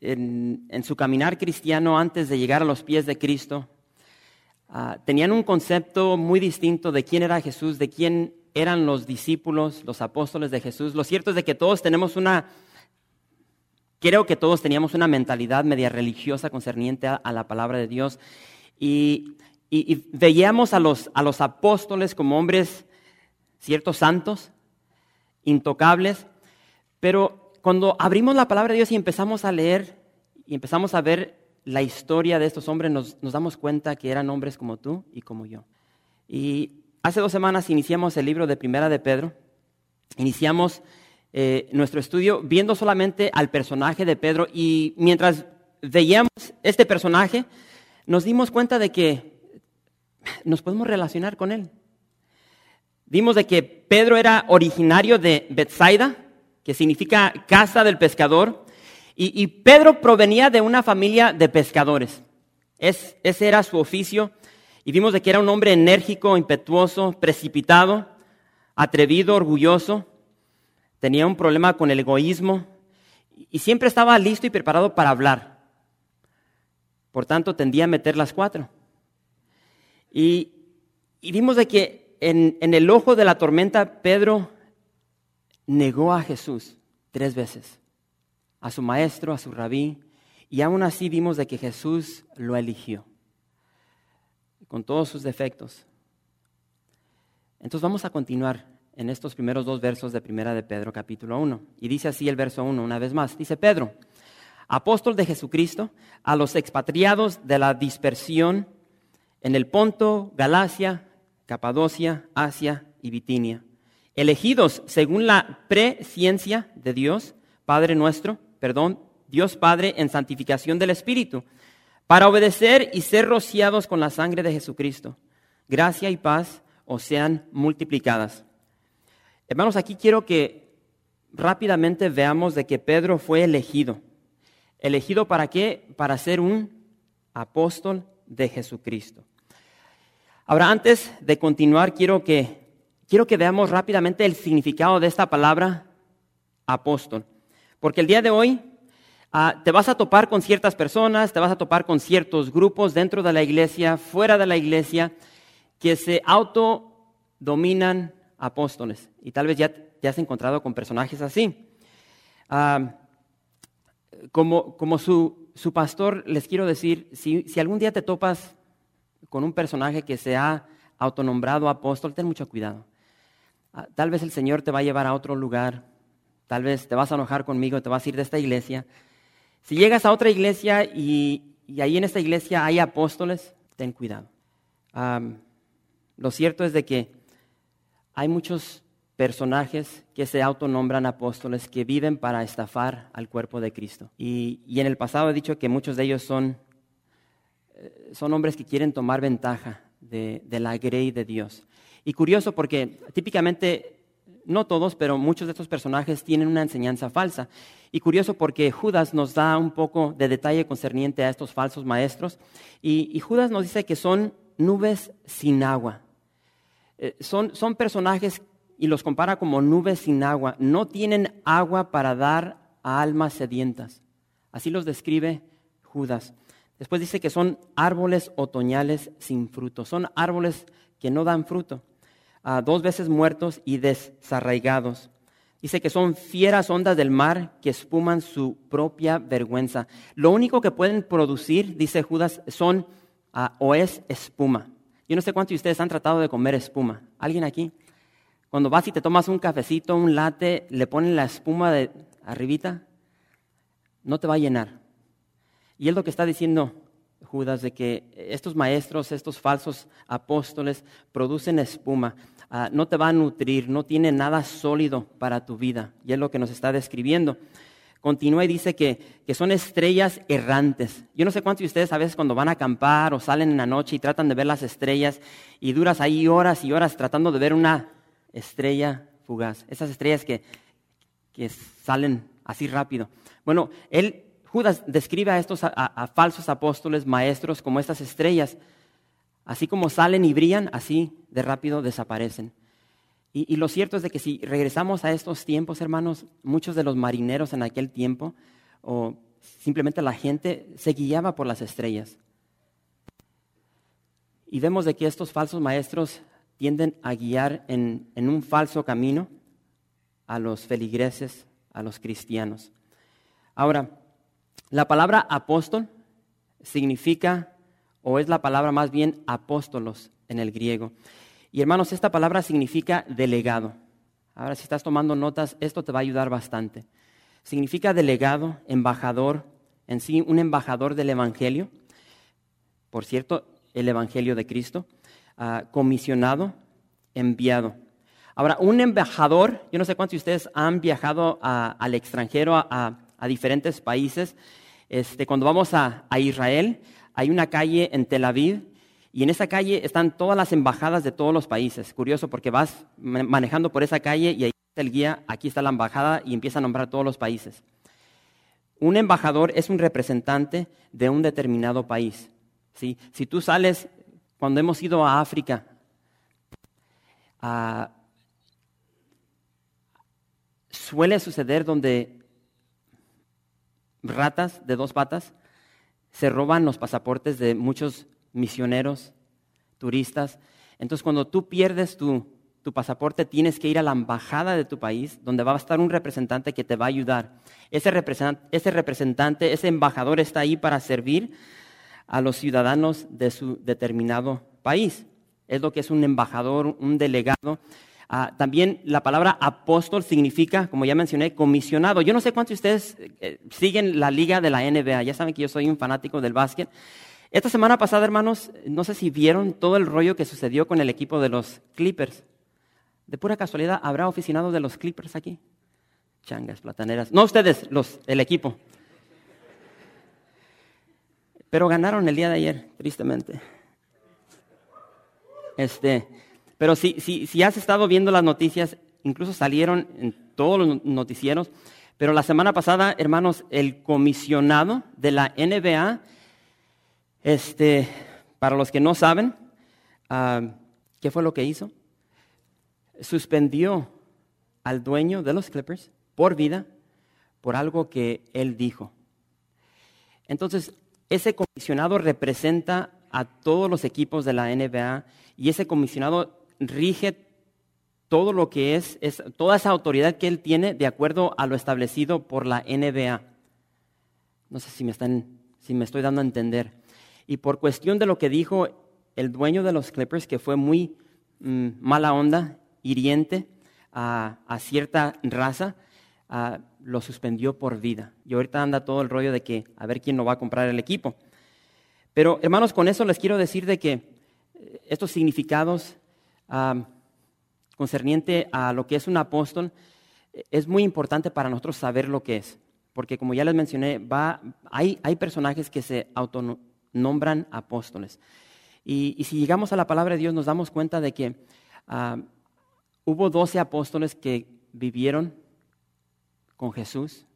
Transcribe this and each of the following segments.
en, su caminar cristiano antes de llegar a los pies de Cristo ah, tenían un concepto muy distinto de quién era Jesús, de quién eran los discípulos, los apóstoles de Jesús. Lo cierto es de que todos tenemos una, creo que todos teníamos una mentalidad media religiosa concerniente a, la palabra de Dios y, veíamos a los, a los apóstoles como hombres ciertos santos, intocables, pero cuando abrimos la palabra de Dios y empezamos a leer y empezamos a ver la historia de estos hombres, nos, damos cuenta que eran hombres como tú y como yo. Y hace dos semanas iniciamos el libro de Primera de Pedro. Iniciamos eh, nuestro estudio viendo solamente al personaje de Pedro y mientras veíamos este personaje, nos dimos cuenta de que nos podemos relacionar con él. Vimos de que Pedro era originario de Bethsaida, que significa casa del pescador. Y, Pedro provenía de una familia de pescadores. ese era su oficio. Y vimos de que era un hombre enérgico, impetuoso, precipitado, atrevido, orgulloso. Tenía un problema con el egoísmo y siempre estaba listo y preparado para hablar. Por tanto, tendía a meter las cuatro. Y, vimos de que en, en el ojo de la tormenta Pedro negó a Jesús tres veces, a su maestro, a su rabí, y aún así vimos de que Jesús lo eligió, con todos sus defectos. Entonces vamos a continuar en estos primeros dos versos de Primera de Pedro, capítulo 1. Y dice así el verso 1, una vez más. Dice Pedro, apóstol de Jesucristo, a los expatriados de la dispersión en el Ponto, Galacia, Capadocia, Asia y Bitinia elegidos según la presciencia de Dios, Padre nuestro, perdón, Dios Padre en santificación del Espíritu, para obedecer y ser rociados con la sangre de Jesucristo. Gracia y paz os sean multiplicadas. Hermanos, aquí quiero que rápidamente veamos de que Pedro fue elegido. ¿Elegido para qué? Para ser un apóstol de Jesucristo. Ahora, antes de continuar, quiero que quiero que veamos rápidamente el significado de esta palabra apóstol. Porque el día de hoy ah, te vas a topar con ciertas personas, te vas a topar con ciertos grupos dentro de la iglesia, fuera de la iglesia, que se autodominan apóstoles. Y tal vez ya te has encontrado con personajes así. Ah, como, como su, su, pastor, les quiero decir, si, si algún día te topas con un personaje que se ha autonombrado apóstol, ten mucho cuidado tal vez el Señor te va a llevar a otro lugar, tal vez te vas a enojar conmigo, te vas a ir de esta iglesia. Si llegas a otra iglesia y, ahí en esta iglesia hay apóstoles, ten cuidado. lo cierto es de que hay muchos personajes que se autonombran apóstoles que viven para estafar al cuerpo de Cristo. Y, en el pasado he dicho que muchos de ellos son, eh, son hombres que quieren tomar ventaja de, de la grey de Dios. Y curioso porque típicamente, no todos, pero muchos de estos personajes tienen una enseñanza falsa. Y curioso porque Judas nos da un poco de detalle concerniente a estos falsos maestros. Y, Judas nos dice que son nubes sin agua. Eh, son, son personajes y los compara como nubes sin agua. No tienen agua para dar a almas sedientas. Así los describe Judas. Después dice que son árboles otoñales sin fruto. Son árboles que no dan fruto dos veces muertos y desarraigados. Dice que son fieras ondas del mar que espuman su propia vergüenza. Lo único que pueden producir, dice Judas, son ah, o es espuma. Yo no sé cuántos de ustedes han tratado de comer espuma. ¿Alguien aquí? Cuando vas y te tomas un cafecito, un latte, le ponen la espuma de arribita, no te va a llenar. Y es lo que está diciendo Judas, de que estos maestros, estos falsos apóstoles producen espuma. Ah, no te va a nutrir, no tiene nada sólido para tu vida. Y es lo que nos está describiendo. continúa y dice que, que, son estrellas errantes. Yo no sé cuántos de ustedes a veces cuando van a acampar o salen en la noche y tratan de ver las estrellas y duras ahí horas y horas tratando de ver una estrella fugaz. Esas estrellas que, que salen así rápido. Bueno, él, Judas describe a estos falsos apóstoles, maestros, como estas estrellas. Así como salen y brillan, así de rápido desaparecen. Y, lo cierto es de que si regresamos a estos tiempos, hermanos, muchos de los marineros en aquel tiempo, o simplemente la gente, se guiaba por las estrellas. Y vemos de que estos falsos maestros tienden a guiar en un falso camino a los feligreses, a los cristianos. Ahora, la palabra apóstol significa, o es la palabra más bien apóstolos en el griego. Y hermanos, esta palabra significa delegado. Ahora, si estás tomando notas, esto te va a ayudar bastante. Significa delegado, embajador, en sí un embajador del Evangelio. Por cierto, el Evangelio de Cristo. Ah, comisionado, enviado. Ahora, un embajador, yo no sé cuántos de ustedes han viajado al extranjero, a, diferentes países. Este, cuando vamos a, a Israel, hay una calle en Tel Aviv y en esa calle están todas las embajadas de todos los países. Curioso porque vas manejando por esa calle y ahí está el guía, aquí está la embajada y empieza a nombrar todos los países. Un embajador es un representante de un determinado país. ¿sí? Si tú sales, cuando hemos ido a África, suele suceder donde ratas de dos patas se roban los pasaportes de muchos misioneros, turistas. Entonces, cuando tú pierdes tu, pasaporte, tienes que ir a la embajada de tu país, donde va a estar un representante que te va a ayudar. Ese representante, ese, representante, ese embajador está ahí para servir a los ciudadanos de su determinado país. Es lo que es un embajador, un delegado. Ah, también la palabra apóstol significa, como ya mencioné, comisionado. Yo no sé cuántos de ustedes eh, siguen la liga de la NBA. Ya saben que yo soy un fanático del básquet. Esta semana pasada, hermanos, no sé si vieron todo el rollo que sucedió con el equipo de los Clippers. De pura casualidad, ¿habrá oficinado de los Clippers aquí? Changas, plataneras. No ustedes, el equipo. Pero ganaron el día de ayer, tristemente. Este, pero si, si, si has estado viendo las noticias, incluso salieron en todos los noticieros. Pero la semana pasada, hermanos, el comisionado de la NBA este, para los que no saben, ah, ¿qué fue lo que hizo? Suspendió al dueño de los Clippers por vida por algo que él dijo. Entonces, ese comisionado representa a todos los equipos de la NBA y ese comisionado rige todo lo que es, es, toda esa autoridad que él tiene de acuerdo a lo establecido por la NBA. No sé si me están, si me estoy dando a entender. Y por cuestión de lo que dijo el dueño de los Clippers, que fue muy mm, mala onda, hiriente a, cierta raza, lo suspendió por vida. Y ahorita anda todo el rollo de que a ver quién no va a comprar el equipo. Pero hermanos, con eso les quiero decir de que eh, estos significados concerniente a lo que es un apóstol, es muy importante para nosotros saber lo que es. Porque como ya les mencioné, va, hay, hay personajes que se auto, nombran apóstoles. Y, si llegamos a la palabra de Dios nos damos cuenta de que ah, hubo doce apóstoles que vivieron con Jesús,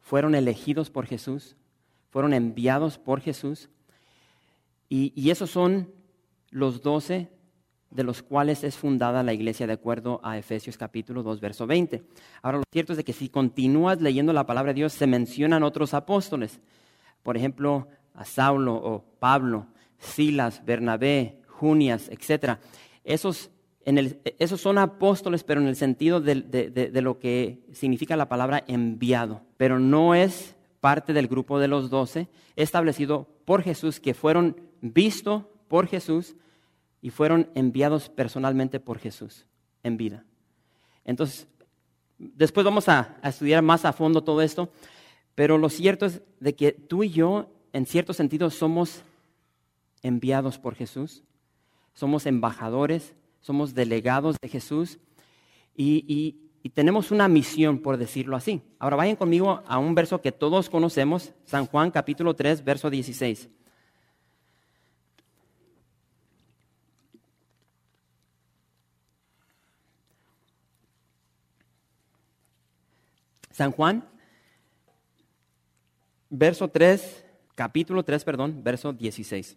fueron elegidos por Jesús, fueron enviados por Jesús. Y, y esos son los doce de los cuales es fundada la iglesia de acuerdo a Efesios capítulo 2, verso 20. Ahora, lo cierto es de que si continúas leyendo la palabra de Dios, se mencionan otros apóstoles. Por ejemplo, a Saulo o Pablo, Silas, Bernabé, Junias, etc. Esos, esos son apóstoles, pero en el sentido de, lo que significa la palabra enviado. Pero no es parte del grupo de los doce, establecido por Jesús, que fueron vistos por Jesús y fueron enviados personalmente por Jesús en vida. Entonces, después vamos a, estudiar más a fondo todo esto, pero lo cierto es de que tú y yo en cierto sentido somos enviados por Jesús, somos embajadores, somos delegados de Jesús y, y tenemos una misión, por decirlo así. Ahora vayan conmigo a un verso que todos conocemos, San Juan capítulo 3, verso 16. San Juan, verso 3, capítulo 3, perdón, verso 16.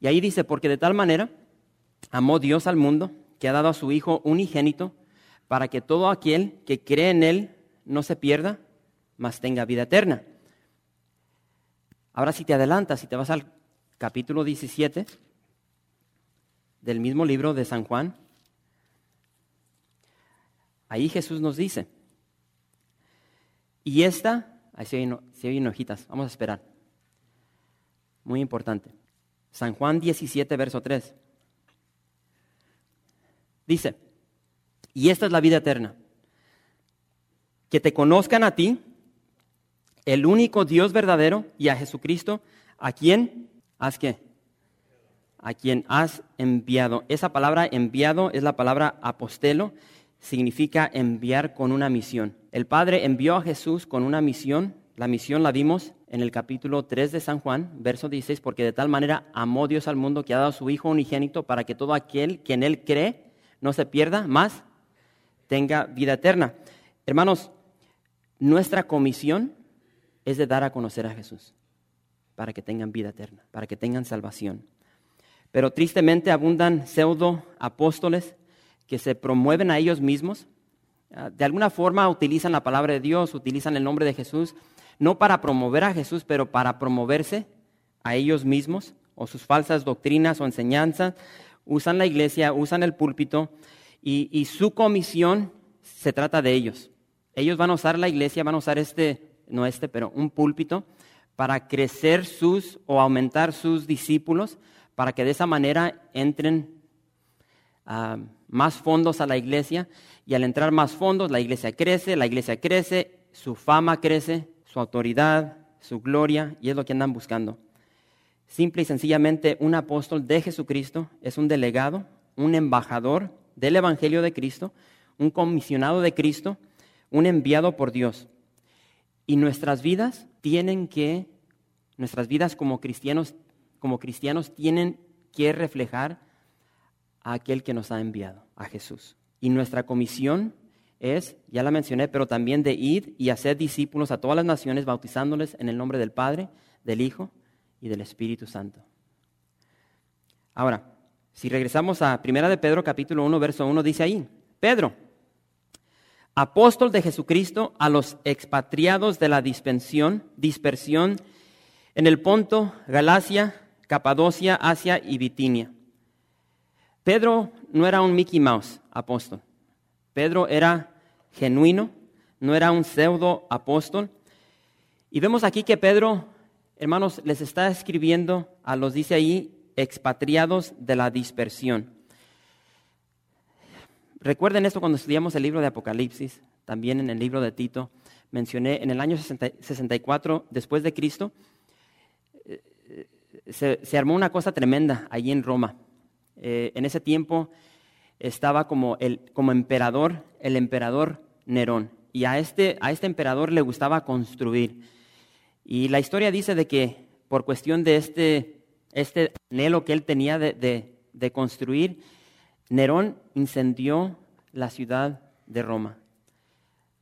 Y ahí dice, porque de tal manera amó Dios al mundo que ha dado a su Hijo unigénito para que todo aquel que cree en Él no se pierda, mas tenga vida eterna. Ahora si te adelantas, si te vas al capítulo 17 del mismo libro de San Juan, ahí Jesús nos dice, y esta, ahí se oyen, hojitas, vamos a esperar. Muy importante. San Juan 17, verso 3. Dice, y esta es la vida eterna, que te conozcan a ti, el único Dios verdadero, y a Jesucristo, a quien has que, a quien has enviado. Esa palabra enviado es la palabra apostelo, significa enviar con una misión. El Padre envió a Jesús con una misión. La misión la vimos en el capítulo 3 de San Juan, verso 16, porque de tal manera amó Dios al mundo que ha dado a su Hijo unigénito para que todo aquel que en Él cree no se pierda, más tenga vida eterna. Hermanos, nuestra comisión es de dar a conocer a Jesús para que tengan vida eterna, para que tengan salvación. Pero tristemente abundan pseudo apóstoles que se promueven a ellos mismos, ah, de alguna forma utilizan la palabra de Dios, utilizan el nombre de Jesús, no para promover a Jesús, pero para promoverse a ellos mismos o sus falsas doctrinas o enseñanzas, usan la iglesia, usan el púlpito y, y su comisión se trata de ellos. Ellos van a usar la iglesia, van a usar este, no este, pero un púlpito para crecer sus o aumentar sus discípulos, para que de esa manera entren más fondos a la iglesia y al entrar más fondos la iglesia crece, la iglesia crece, su fama crece, su autoridad, su gloria y es lo que andan buscando. Simple y sencillamente un apóstol de Jesucristo es un delegado, un embajador del Evangelio de Cristo, un comisionado de Cristo, un enviado por Dios. Y nuestras vidas tienen que, nuestras vidas como cristianos, como cristianos tienen que reflejar a aquel que nos ha enviado, a Jesús. Y nuestra comisión es, ya la mencioné, pero también de ir y hacer discípulos a todas las naciones, bautizándoles en el nombre del Padre, del Hijo y del Espíritu Santo. Ahora, si regresamos a 1 de Pedro capítulo 1, verso 1, dice ahí, Pedro, apóstol de Jesucristo a los expatriados de la dispensión, dispersión en el Ponto, Galacia, Capadocia, Asia y Bitinia Pedro no era un Mickey Mouse apóstol. Pedro era genuino, no era un pseudo apóstol. Y vemos aquí que Pedro, hermanos, les está escribiendo a los, dice ahí, expatriados de la dispersión. Recuerden esto cuando estudiamos el libro de Apocalipsis, también en el libro de Tito, mencioné en el año 64 después de Cristo, eh, se, se armó una cosa tremenda allí en Roma. Eh, en ese tiempo estaba como, el, como emperador, el emperador Nerón. Y a este, a este emperador le gustaba construir. Y la historia dice de que por cuestión de este, este anhelo que él tenía de, de construir, Nerón incendió la ciudad de Roma,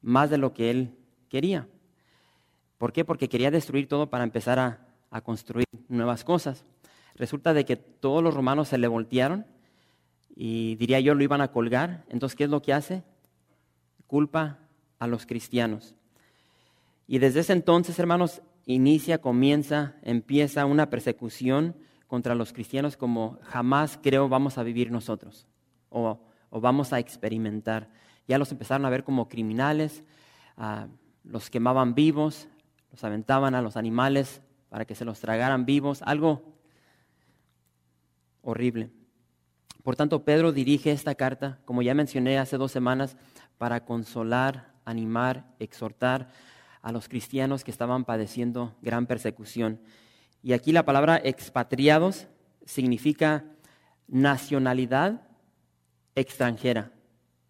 más de lo que él quería. ¿Por qué? Porque quería destruir todo para empezar a, a construir nuevas cosas. Resulta de que todos los romanos se le voltearon y diría yo lo iban a colgar. Entonces, ¿qué es lo que hace? Culpa a los cristianos. Y desde ese entonces, hermanos, inicia, comienza, empieza una persecución contra los cristianos como jamás creo vamos a vivir nosotros o, vamos a experimentar. Ya los empezaron a ver como criminales, los quemaban vivos, los aventaban a los animales para que se los tragaran vivos, algo horrible. Por tanto, Pedro dirige esta carta, como ya mencioné hace dos semanas, para consolar, animar, exhortar a los cristianos que estaban padeciendo gran persecución. Y aquí la palabra expatriados significa nacionalidad extranjera.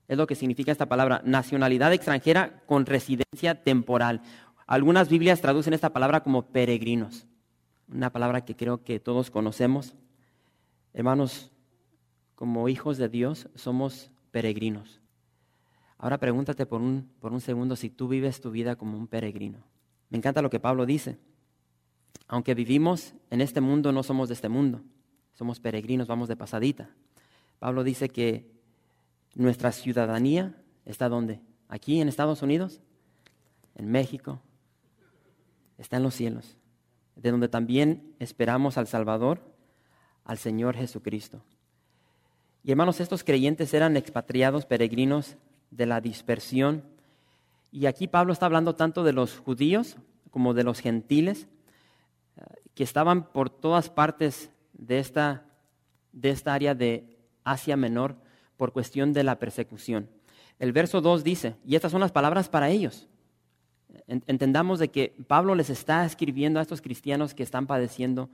Es lo que significa esta palabra, nacionalidad extranjera con residencia temporal. Algunas Biblias traducen esta palabra como peregrinos, una palabra que creo que todos conocemos. Hermanos, como hijos de Dios somos peregrinos. Ahora pregúntate por un, por un segundo si tú vives tu vida como un peregrino. Me encanta lo que Pablo dice. Aunque vivimos en este mundo, no somos de este mundo. Somos peregrinos, vamos de pasadita. Pablo dice que nuestra ciudadanía está donde? Aquí en Estados Unidos, en México, está en los cielos, de donde también esperamos al Salvador, al Señor Jesucristo. Y hermanos, estos creyentes eran expatriados, peregrinos de la dispersión. Y aquí Pablo está hablando tanto de los judíos como de los gentiles eh, que estaban por todas partes de esta, de esta área de Asia Menor por cuestión de la persecución. El verso 2 dice, y estas son las palabras para ellos. Entendamos de que Pablo les está escribiendo a estos cristianos que están padeciendo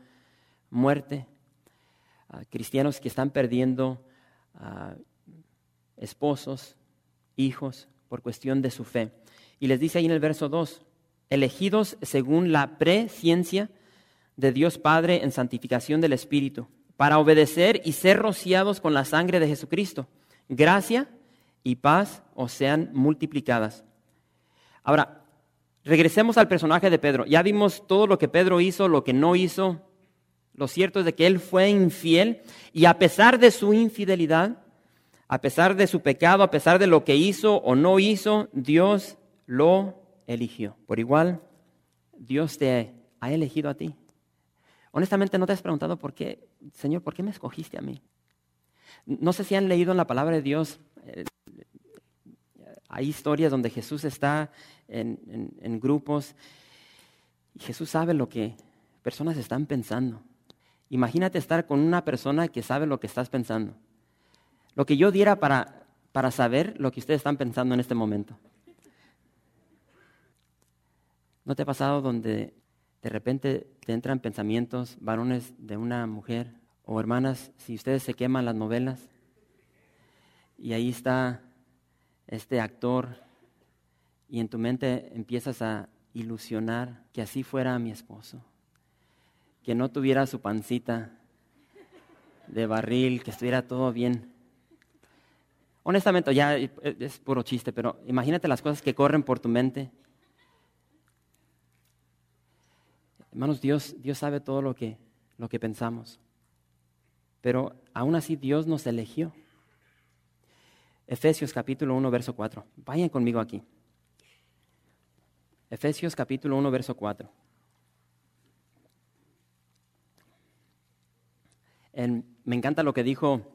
muerte, cristianos que están perdiendo esposos, hijos, por cuestión de su fe. Y les dice ahí en el verso 2, elegidos según la presciencia de Dios Padre en santificación del Espíritu, para obedecer y ser rociados con la sangre de Jesucristo. Gracia y paz os sean multiplicadas. Ahora, regresemos al personaje de Pedro. Ya vimos todo lo que Pedro hizo, lo que no hizo. Lo cierto es de que él fue infiel y a pesar de su infidelidad, a pesar de su pecado, a pesar de lo que hizo o no hizo, Dios lo eligió. Por igual, Dios te ha elegido a ti. Honestamente, ¿no te has preguntado por qué, Señor, por qué me escogiste a mí? No sé si han leído en la palabra de Dios, eh, hay historias donde Jesús está en, en grupos y Jesús sabe lo que personas están pensando. Imagínate estar con una persona que sabe lo que estás pensando. Lo que yo diera para, para saber lo que ustedes están pensando en este momento. ¿No te ha pasado donde de repente te entran pensamientos, varones de una mujer o hermanas, si ustedes se queman las novelas y ahí está este actor y en tu mente empiezas a ilusionar que así fuera mi esposo, que no tuviera su pancita de barril, que estuviera todo bien Honestamente, ya es puro chiste, pero imagínate las cosas que corren por tu mente. Hermanos, Dios, Dios sabe todo lo que, lo que pensamos. Pero aún así Dios nos eligió. Efesios capítulo 1, verso 4. Vayan conmigo aquí. Efesios capítulo 1, verso 4. Me encanta lo que dijo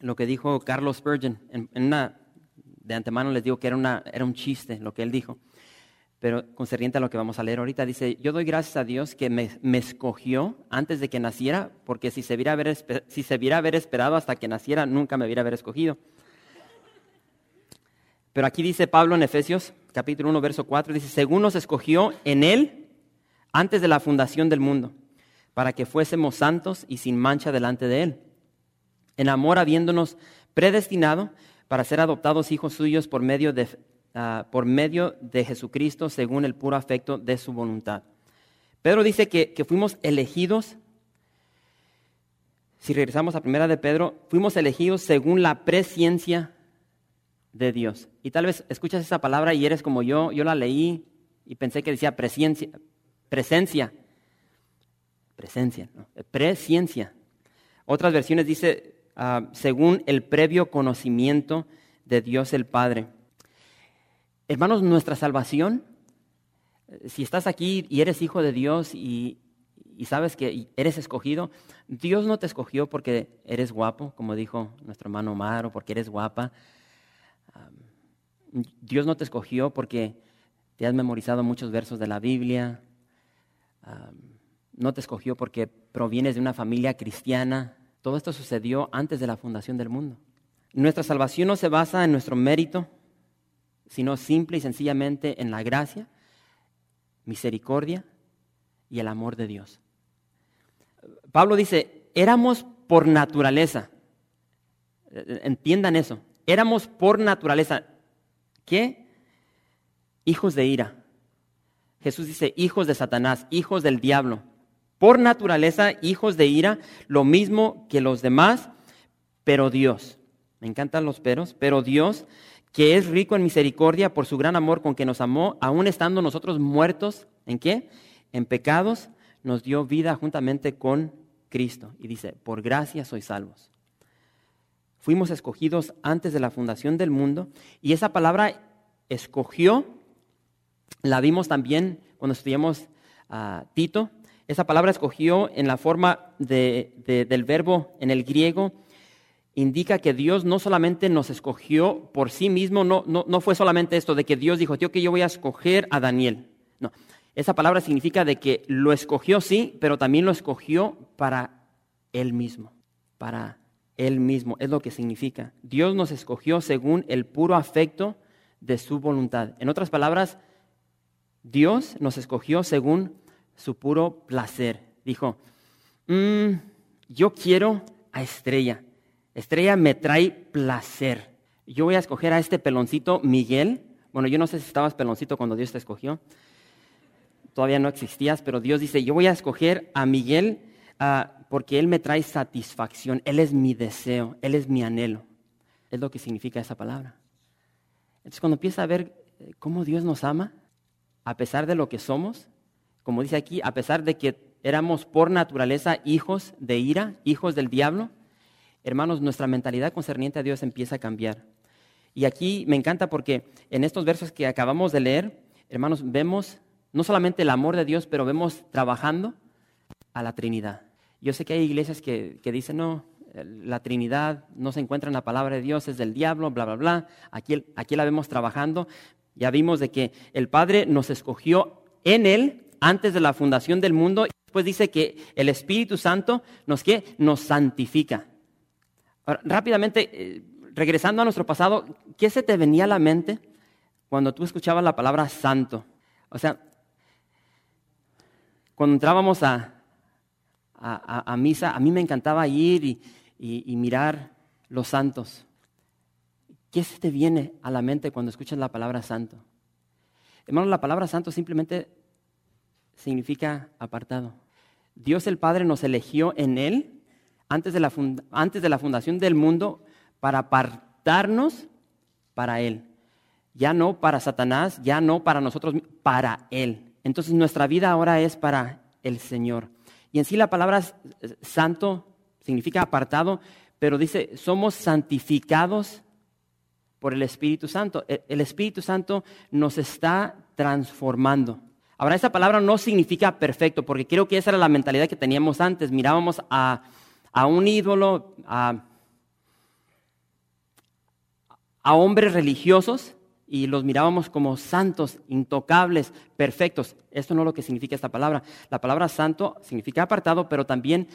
lo que dijo Carlos Spurgeon. En, una, de antemano les digo que era, una, un chiste lo que él dijo, pero concerniente a lo que vamos a leer ahorita, dice, yo doy gracias a Dios que me, me escogió antes de que naciera, porque si se, viera haber, si se viera haber esperado hasta que naciera, nunca me hubiera haber escogido. Pero aquí dice Pablo en Efesios capítulo 1, verso 4, dice, según nos escogió en Él antes de la fundación del mundo, para que fuésemos santos y sin mancha delante de Él en amor habiéndonos predestinado para ser adoptados hijos suyos por medio de, ah, por medio de Jesucristo según el puro afecto de su voluntad. Pedro dice que, que fuimos elegidos, si regresamos a primera de Pedro, fuimos elegidos según la presciencia de Dios. Y tal vez escuchas esa palabra y eres como yo, yo la leí y pensé que decía presencia, presencia, presencia, ¿no? presciencia. Otras versiones dice Ah, según el previo conocimiento de Dios el Padre. Hermanos, nuestra salvación, eh, si estás aquí y eres hijo de Dios y, sabes que eres escogido, Dios no te escogió porque eres guapo, como dijo nuestro hermano Omar, o porque eres guapa. Dios no te escogió porque te has memorizado muchos versos de la Biblia. No te escogió porque provienes de una familia cristiana. Todo esto sucedió antes de la fundación del mundo. Nuestra salvación no se basa en nuestro mérito, sino simple y sencillamente en la gracia, misericordia y el amor de Dios. Pablo dice, éramos por naturaleza. Entiendan eso. éramos por naturaleza, ¿qué? Hijos de ira. Jesús dice, hijos de Satanás, hijos del diablo. Por naturaleza, hijos de ira, lo mismo que los demás, pero Dios. Me encantan los peros, pero Dios, que es rico en misericordia por su gran amor con que nos amó, aun estando nosotros muertos, ¿en qué? En pecados, nos dio vida juntamente con Cristo. Y dice, por gracia sois salvos. Fuimos escogidos antes de la fundación del mundo y esa palabra escogió la vimos también cuando estudiamos a Tito. Esa palabra escogió en la forma del verbo en el griego. Indica que Dios no solamente nos escogió por sí mismo, no, no, fue solamente esto de que Dios dijo, tío, que yo voy a escoger a Daniel. No, esa palabra significa de que lo escogió, sí, pero también lo escogió para Él mismo, para Él mismo, es lo que significa. Dios nos escogió según el puro afecto de su voluntad. En otras palabras, Dios nos escogió según su puro placer. Dijo, mm, yo quiero a Estrella. Estrella me trae placer. Yo voy a escoger a este peloncito Miguel. Bueno, yo no sé si estabas peloncito cuando Dios te escogió. Todavía no existías, pero Dios dice, yo voy a escoger a Miguel ah, porque Él me trae satisfacción. Él es mi deseo, Él es mi anhelo. Es lo que significa esa palabra. Entonces cuando empieza a ver eh, cómo Dios nos ama, a pesar de lo que somos, como dice aquí, a pesar de que éramos por naturaleza hijos de ira, hijos del diablo, hermanos, nuestra mentalidad concerniente a Dios empieza a cambiar. Y aquí me encanta porque en estos versos que acabamos de leer, hermanos, vemos no solamente el amor de Dios, pero vemos trabajando a la Trinidad. Yo sé que hay iglesias que, dicen, no, la Trinidad no se encuentra en la palabra de Dios, es del diablo, bla, bla, bla. Aquí, aquí la vemos trabajando, ya vimos de que el Padre nos escogió en Él antes de la fundación del mundo y después dice que el Espíritu Santo nos, nos santifica. rápidamente, eh, regresando a nuestro pasado, ¿qué se te venía a la mente cuando tú escuchabas la palabra santo? O sea, cuando entrábamos a, a, misa, a mí me encantaba ir y mirar los santos. ¿Qué se te viene a la mente cuando escuchas la palabra santo? Hermano, la palabra santo simplemente significa apartado. Dios el Padre nos eligió en Él antes de la, antes de la fundación del mundo para apartarnos para Él. Ya no para Satanás, ya no para nosotros, para Él. Entonces nuestra vida ahora es para el Señor. Y en sí la palabra santo significa apartado, pero dice, somos santificados por el Espíritu Santo. E, el Espíritu Santo nos está transformando. Ahora, esa palabra no significa perfecto, porque creo que esa era la mentalidad que teníamos antes. Mirábamos a, un ídolo, a, a hombres religiosos, y los mirábamos como santos, intocables, perfectos. Esto no es lo que significa esta palabra. La palabra santo significa apartado, pero también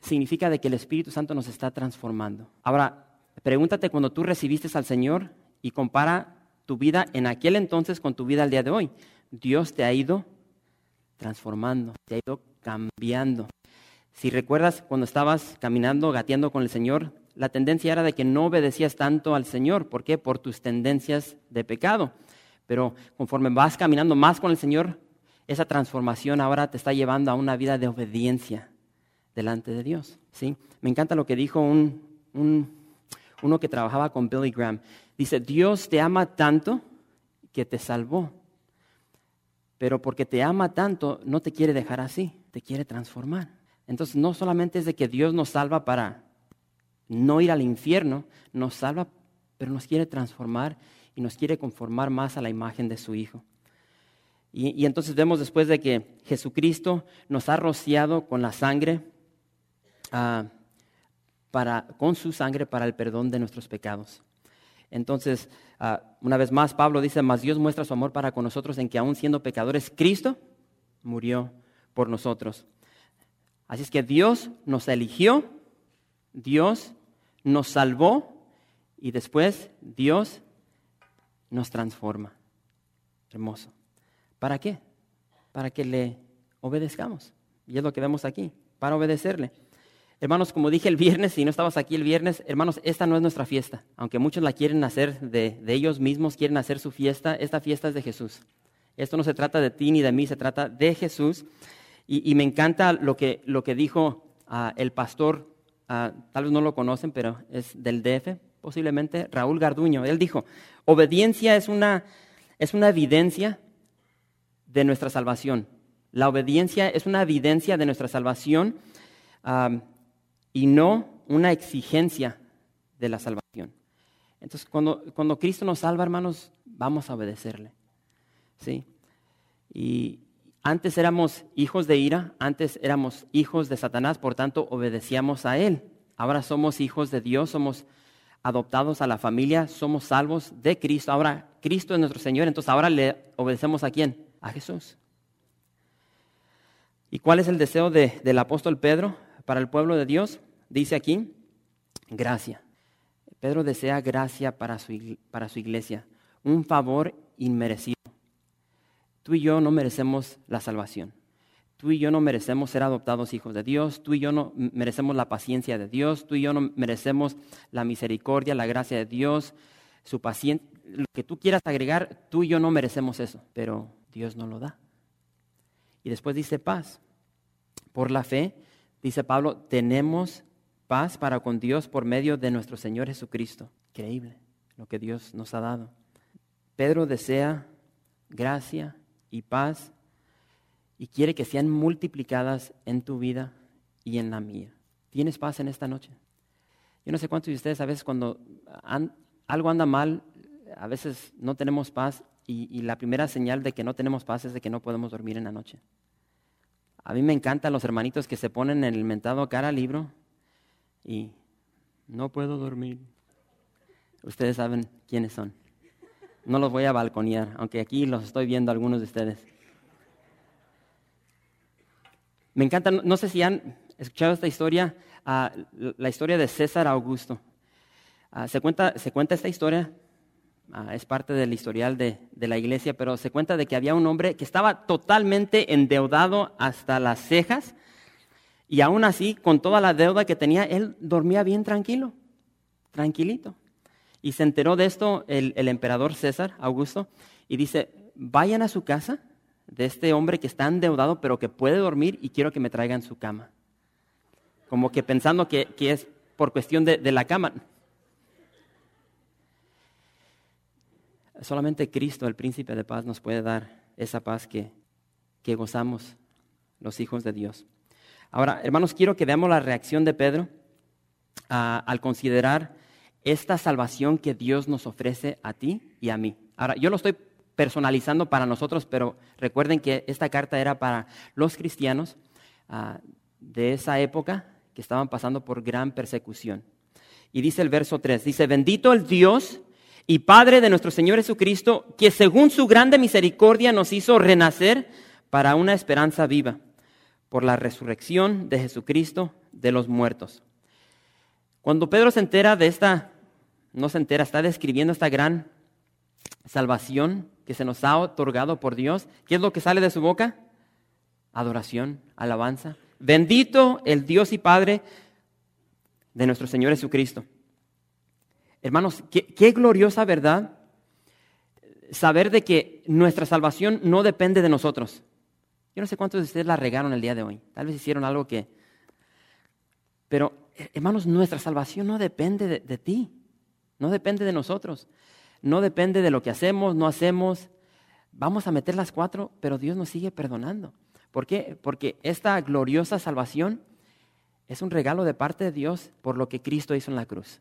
significa de que el Espíritu Santo nos está transformando. Ahora, Pregúntate cuando tú recibiste al Señor y compara tu vida en aquel entonces con tu vida al día de hoy. Dios te ha ido transformando, te ha ido cambiando. Si recuerdas cuando estabas caminando, gateando con el Señor, la tendencia era de que no obedecías tanto al Señor. ¿Por qué? Por tus tendencias de pecado. Pero conforme vas caminando más con el Señor, esa transformación ahora te está llevando a una vida de obediencia delante de Dios. ¿sí? Me encanta lo que dijo un, un uno que trabajaba con Billy Graham. Dice, Dios te ama tanto que te salvó, pero porque te ama tanto no te quiere dejar así, te quiere transformar. Entonces no solamente es de que Dios nos salva para no ir al infierno, nos salva, pero nos quiere transformar y nos quiere conformar más a la imagen de su Hijo. Y, entonces vemos después de que Jesucristo nos ha rociado con la sangre, uh, con su sangre para el perdón de nuestros pecados. Entonces, ah, una vez más, Pablo dice, mas Dios muestra su amor para con nosotros en que aún siendo pecadores, Cristo murió por nosotros. Así es que Dios nos eligió, Dios nos salvó y después Dios nos transforma. Hermoso. ¿Para qué? Para que le obedezcamos. Y es lo que vemos aquí, para obedecerle. Hermanos, como dije el viernes, si no estabas aquí el viernes, hermanos, esta no es nuestra fiesta. Aunque muchos la quieren hacer de, ellos mismos, quieren hacer su fiesta, esta fiesta es de Jesús. Esto no se trata de ti ni de mí, se trata de Jesús. Y, me encanta lo que, lo que dijo ah, el pastor, ah, tal vez no lo conocen, pero es del DF, posiblemente, Raúl Garduño. Él dijo, obediencia es una, es una evidencia de nuestra salvación. La obediencia es una evidencia de nuestra salvación y no una exigencia de la salvación. Entonces, cuando, cuando Cristo nos salva, hermanos, vamos a obedecerle. ¿Sí? Y antes éramos hijos de ira, antes éramos hijos de Satanás, por tanto obedecíamos a Él. Ahora somos hijos de Dios, somos adoptados a la familia, somos salvos de Cristo. Ahora Cristo es nuestro Señor, entonces ahora le obedecemos a quién? A Jesús. ¿Y cuál es el deseo del apóstol Pedro para el pueblo de Dios? Dice aquí, gracia. Pedro desea gracia para su, para su iglesia, un favor inmerecido. Tú y yo no merecemos la salvación. Tú y yo no merecemos ser adoptados hijos de Dios. Tú y yo no merecemos la paciencia de Dios. Tú y yo no merecemos la misericordia, la gracia de Dios, su paciencia. Lo que tú quieras agregar, tú y yo no merecemos eso, pero Dios no lo da. Y después dice paz. Por la fe, dice Pablo, tenemos paz para con Dios por medio de nuestro Señor Jesucristo. Increíble lo que Dios nos ha dado. Pedro desea gracia y paz y quiere que sean multiplicadas en tu vida y en la mía. ¿Tienes paz en esta noche? Yo no sé cuántos de ustedes a veces cuando algo anda mal, a veces no tenemos paz y, y, la primera señal de que no tenemos paz es de que no podemos dormir en la noche. A mí me encantan los hermanitos que se ponen en el mentado cara libro y no puedo dormir. Ustedes saben quiénes son. No los voy a balconear, aunque aquí los estoy viendo algunos de ustedes. Me encanta, no sé si han escuchado esta historia, ah, la historia de César Augusto. Ah, se, cuenta, se cuenta esta historia, ah, es parte del historial de, de, la iglesia, pero se cuenta de que había un hombre que estaba totalmente endeudado hasta las cejas y aún así, con toda la deuda que tenía, él dormía bien tranquilo, tranquilito. Y se enteró de esto el, emperador César, Augusto, y dice, vayan a su casa de este hombre que está endeudado, pero que puede dormir y quiero que me traigan su cama. Como que pensando que, es por cuestión de, la cama. Solamente Cristo, el príncipe de paz, nos puede dar esa paz que, que gozamos los hijos de Dios. Ahora, hermanos, quiero que veamos la reacción de Pedro ah, al considerar esta salvación que Dios nos ofrece a ti y a mí. Ahora, yo lo estoy personalizando para nosotros, pero recuerden que esta carta era para los cristianos ah, de esa época que estaban pasando por gran persecución. Y dice el verso 3, dice, bendito el Dios y Padre de nuestro Señor Jesucristo, que según su grande misericordia nos hizo renacer para una esperanza viva, por la resurrección de Jesucristo de los muertos cuando Pedro se entera de esta, no se entera, está describiendo esta gran salvación que se nos ha otorgado por Dios, ¿qué es lo que sale de su boca? Adoración, alabanza. Bendito el Dios y Padre de nuestro Señor Jesucristo. Hermanos, qué, gloriosa verdad saber de que nuestra salvación no depende de nosotros. Yo no sé cuántos de ustedes la regaron el día de hoy. Tal vez hicieron algo que... Pero hermanos, nuestra salvación no depende de, ti, no depende de nosotros, no depende de lo que hacemos, no hacemos. Vamos a meter las cuatro, pero Dios nos sigue perdonando. ¿Por qué? Porque esta gloriosa salvación es un regalo de parte de Dios por lo que Cristo hizo en la cruz.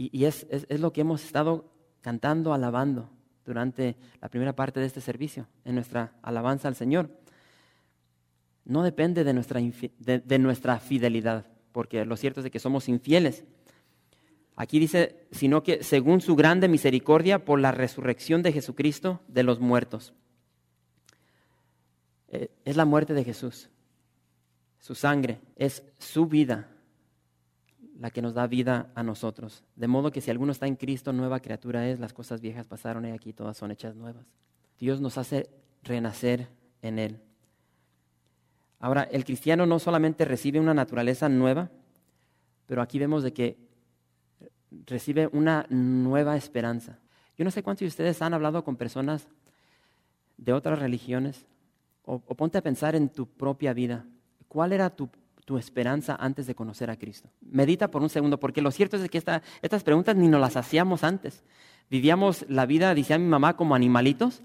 Y, es, es lo que hemos estado cantando, alabando durante la primera parte de este servicio, en nuestra alabanza al Señor. No depende de nuestra, de nuestra fidelidad porque lo cierto es de que somos infieles. Aquí dice, sino que según su grande misericordia por la resurrección de Jesucristo de los muertos. Eh, es la muerte de Jesús, su sangre, es su vida la que nos da vida a nosotros. De modo que si alguno está en Cristo, nueva criatura es, las cosas viejas pasaron y aquí todas son hechas nuevas. Dios nos hace renacer en Él. Ahora, el cristiano no solamente recibe una naturaleza nueva, pero aquí vemos de que recibe una nueva esperanza. Yo no sé cuántos de ustedes han hablado con personas de otras religiones, o, ponte a pensar en tu propia vida. ¿Cuál era tu, esperanza antes de conocer a Cristo? Medita por un segundo, porque lo cierto es que estas preguntas ni nos las hacíamos antes. Vivíamos la vida, decía mi mamá, como animalitos,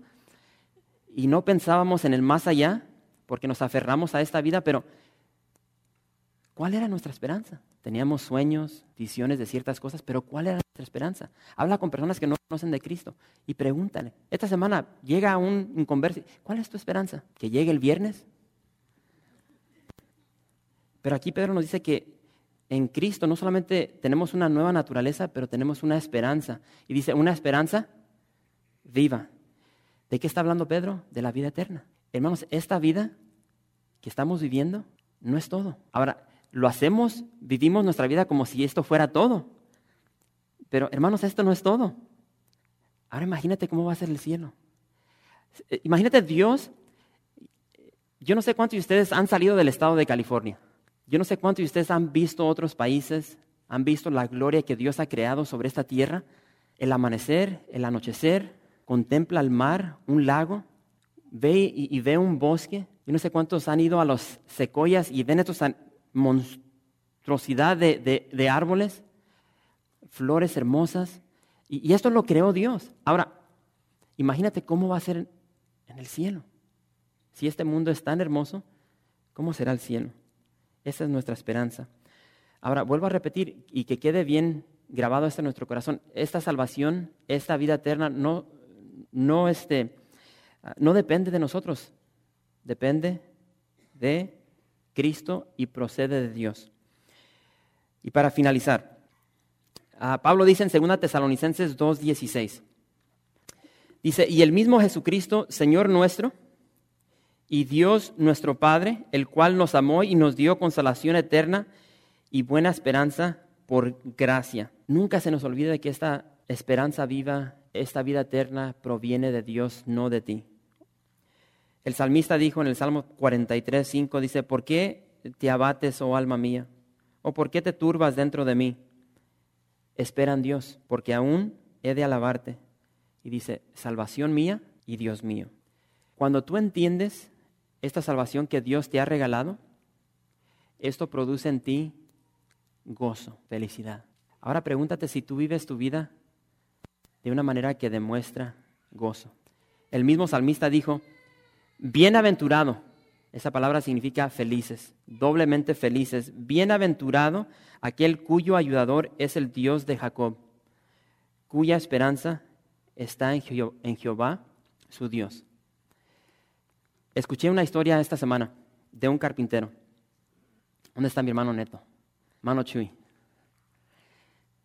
y no pensábamos en el más allá, porque nos aferramos a esta vida, pero ¿cuál era nuestra esperanza? Teníamos sueños, visiones de ciertas cosas, pero ¿cuál era nuestra esperanza? Habla con personas que no conocen de Cristo y pregúntale. Esta semana llega un inconverso, ¿cuál es tu esperanza? ¿Que llegue el viernes? Pero aquí Pedro nos dice que en Cristo no solamente tenemos una nueva naturaleza, pero tenemos una esperanza. Y dice, una esperanza viva. ¿De qué está hablando Pedro? De la vida eterna. Hermanos, esta vida que estamos viviendo no es todo. Ahora, lo hacemos, vivimos nuestra vida como si esto fuera todo. Pero hermanos, esto no es todo. Ahora imagínate cómo va a ser el cielo. Eh, imagínate Dios. Yo no sé cuántos de ustedes han salido del estado de California. Yo no sé cuántos de ustedes han visto otros países, han visto la gloria que Dios ha creado sobre esta tierra. El amanecer, el anochecer, contempla el mar, un lago, ve y, ve un bosque. Yo no sé cuántos han ido a los secoyas y ven estos monstruosidad de, árboles, flores hermosas. Y, esto lo creó Dios. Ahora, imagínate cómo va a ser en el cielo. Si este mundo es tan hermoso, ¿cómo será el cielo? Esa es nuestra esperanza. Ahora, vuelvo a repetir y que quede bien grabado esto en nuestro corazón. Esta salvación, esta vida eterna, no, no, este, no depende de nosotros, depende de Cristo y procede de Dios. Y para finalizar, Pablo dice en 2 Tesalonicenses 2:16, dice, y el mismo Jesucristo, Señor nuestro, y Dios nuestro Padre, el cual nos amó y nos dio consolación eterna y buena esperanza por gracia. Nunca se nos olvide que esta esperanza viva, esta vida eterna proviene de Dios, no de ti. El salmista dijo en el Salmo 43, 5, dice, ¿por qué te abates, oh alma mía? ¿O por qué te turbas dentro de mí? Espera en Dios, porque aún he de alabarte. Y dice, salvación mía y Dios mío. Cuando tú entiendes esta salvación que Dios te ha regalado, esto produce en ti gozo, felicidad. Ahora pregúntate si tú vives tu vida de una manera que demuestra gozo. El mismo salmista dijo, Bienaventurado, esa palabra significa felices, doblemente felices. Bienaventurado aquel cuyo ayudador es el Dios de Jacob, cuya esperanza está en, Jehová, su Dios. Escuché una historia esta semana de un carpintero. ¿Dónde está mi hermano Neto? Hermano Chuy.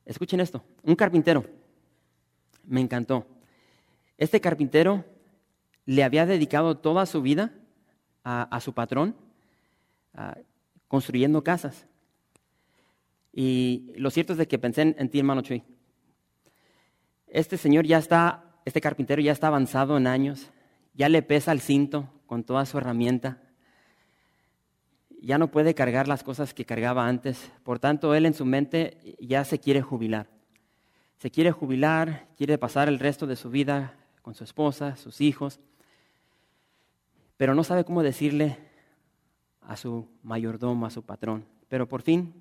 Escuchen esto, un carpintero. Me encantó. Este carpintero le había dedicado toda su vida a, su patrón, construyendo casas. Y lo cierto es que pensé en, ti, hermano Chuy. Este señor ya está, este carpintero ya está avanzado en años, ya le pesa el cinto con toda su herramienta, ya no puede cargar las cosas que cargaba antes, por tanto él en su mente ya se quiere jubilar. Se quiere jubilar, quiere pasar el resto de su vida con su esposa, sus hijos pero no sabe cómo decirle a su mayordomo, a su patrón. Pero por fin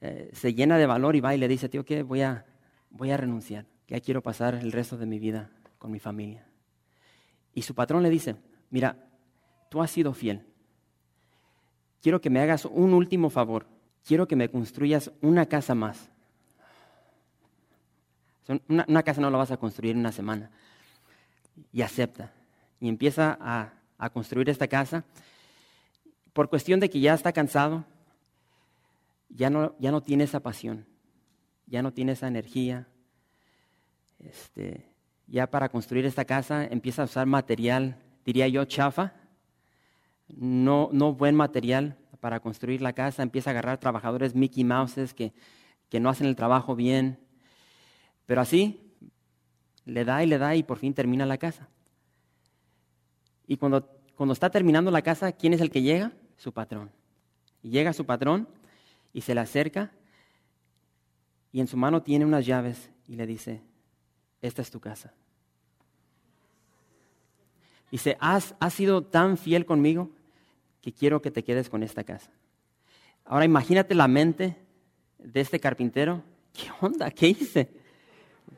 eh, se llena de valor y va y le dice, tío, que voy a, voy a renunciar, que ya quiero pasar el resto de mi vida con mi familia. Y su patrón le dice, mira, tú has sido fiel. Quiero que me hagas un último favor. Quiero que me construyas una casa más. Una, casa no la vas a construir en una semana. Y acepta. Y empieza a a construir esta casa, por cuestión de que ya está cansado, ya no, ya no tiene esa pasión, ya no tiene esa energía. Este, ya para construir esta casa empieza a usar material, diría yo, chafa, no, no buen material para construir la casa, empieza a agarrar trabajadores Mickey Mouses que, que no hacen el trabajo bien, pero así le da y le da y por fin termina la casa. Y cuando, cuando está terminando la casa, ¿quién es el que llega? su patrón. Llega su patrón y se le acerca y en su mano tiene unas llaves y le dice, esta es tu casa. Dice, has, has sido tan fiel conmigo que quiero que te quedes con esta casa. Ahora imagínate la mente de este carpintero. ¿Qué onda? ¿Qué hice?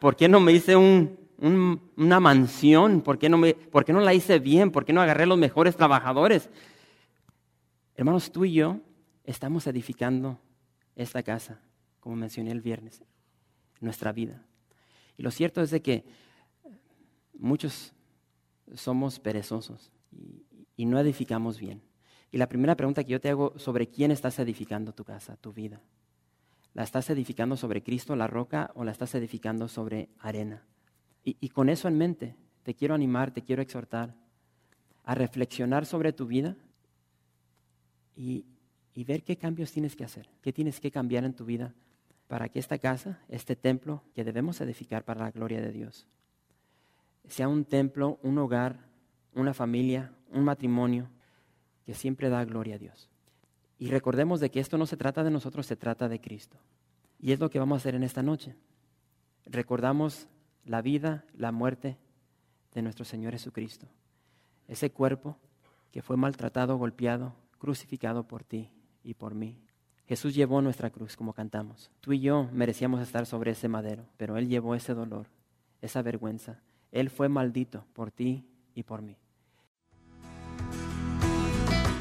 ¿Por qué no me hice una mansión? ¿Por qué, no me, ¿Por qué no la hice bien? ¿Por qué no agarré los mejores trabajadores? Hermanos, tú y yo estamos edificando esta casa, como mencioné el viernes, nuestra vida. Y lo cierto es de que muchos somos perezosos y, no edificamos bien. Y la primera pregunta que yo te hago sobre quién estás edificando tu casa, tu vida. ¿La estás edificando sobre Cristo, la roca, o la estás edificando sobre arena? Y, con eso en mente, te quiero animar, te quiero exhortar a reflexionar sobre tu vida y, y ver qué cambios tienes que hacer, qué tienes que cambiar en tu vida para que esta casa, este templo que debemos edificar para la gloria de Dios, sea un templo, un hogar, una familia, un matrimonio que siempre da gloria a Dios. Y recordemos de que esto no se trata de nosotros, se trata de Cristo. Y es lo que vamos a hacer en esta noche. Recordamos la vida, la muerte de nuestro Señor Jesucristo. Ese cuerpo que fue maltratado, golpeado, crucificado por ti y por mí. Jesús llevó nuestra cruz como cantamos. Tú y yo merecíamos estar sobre ese madero, pero Él llevó ese dolor, esa vergüenza, él fue maldito por ti y por mí.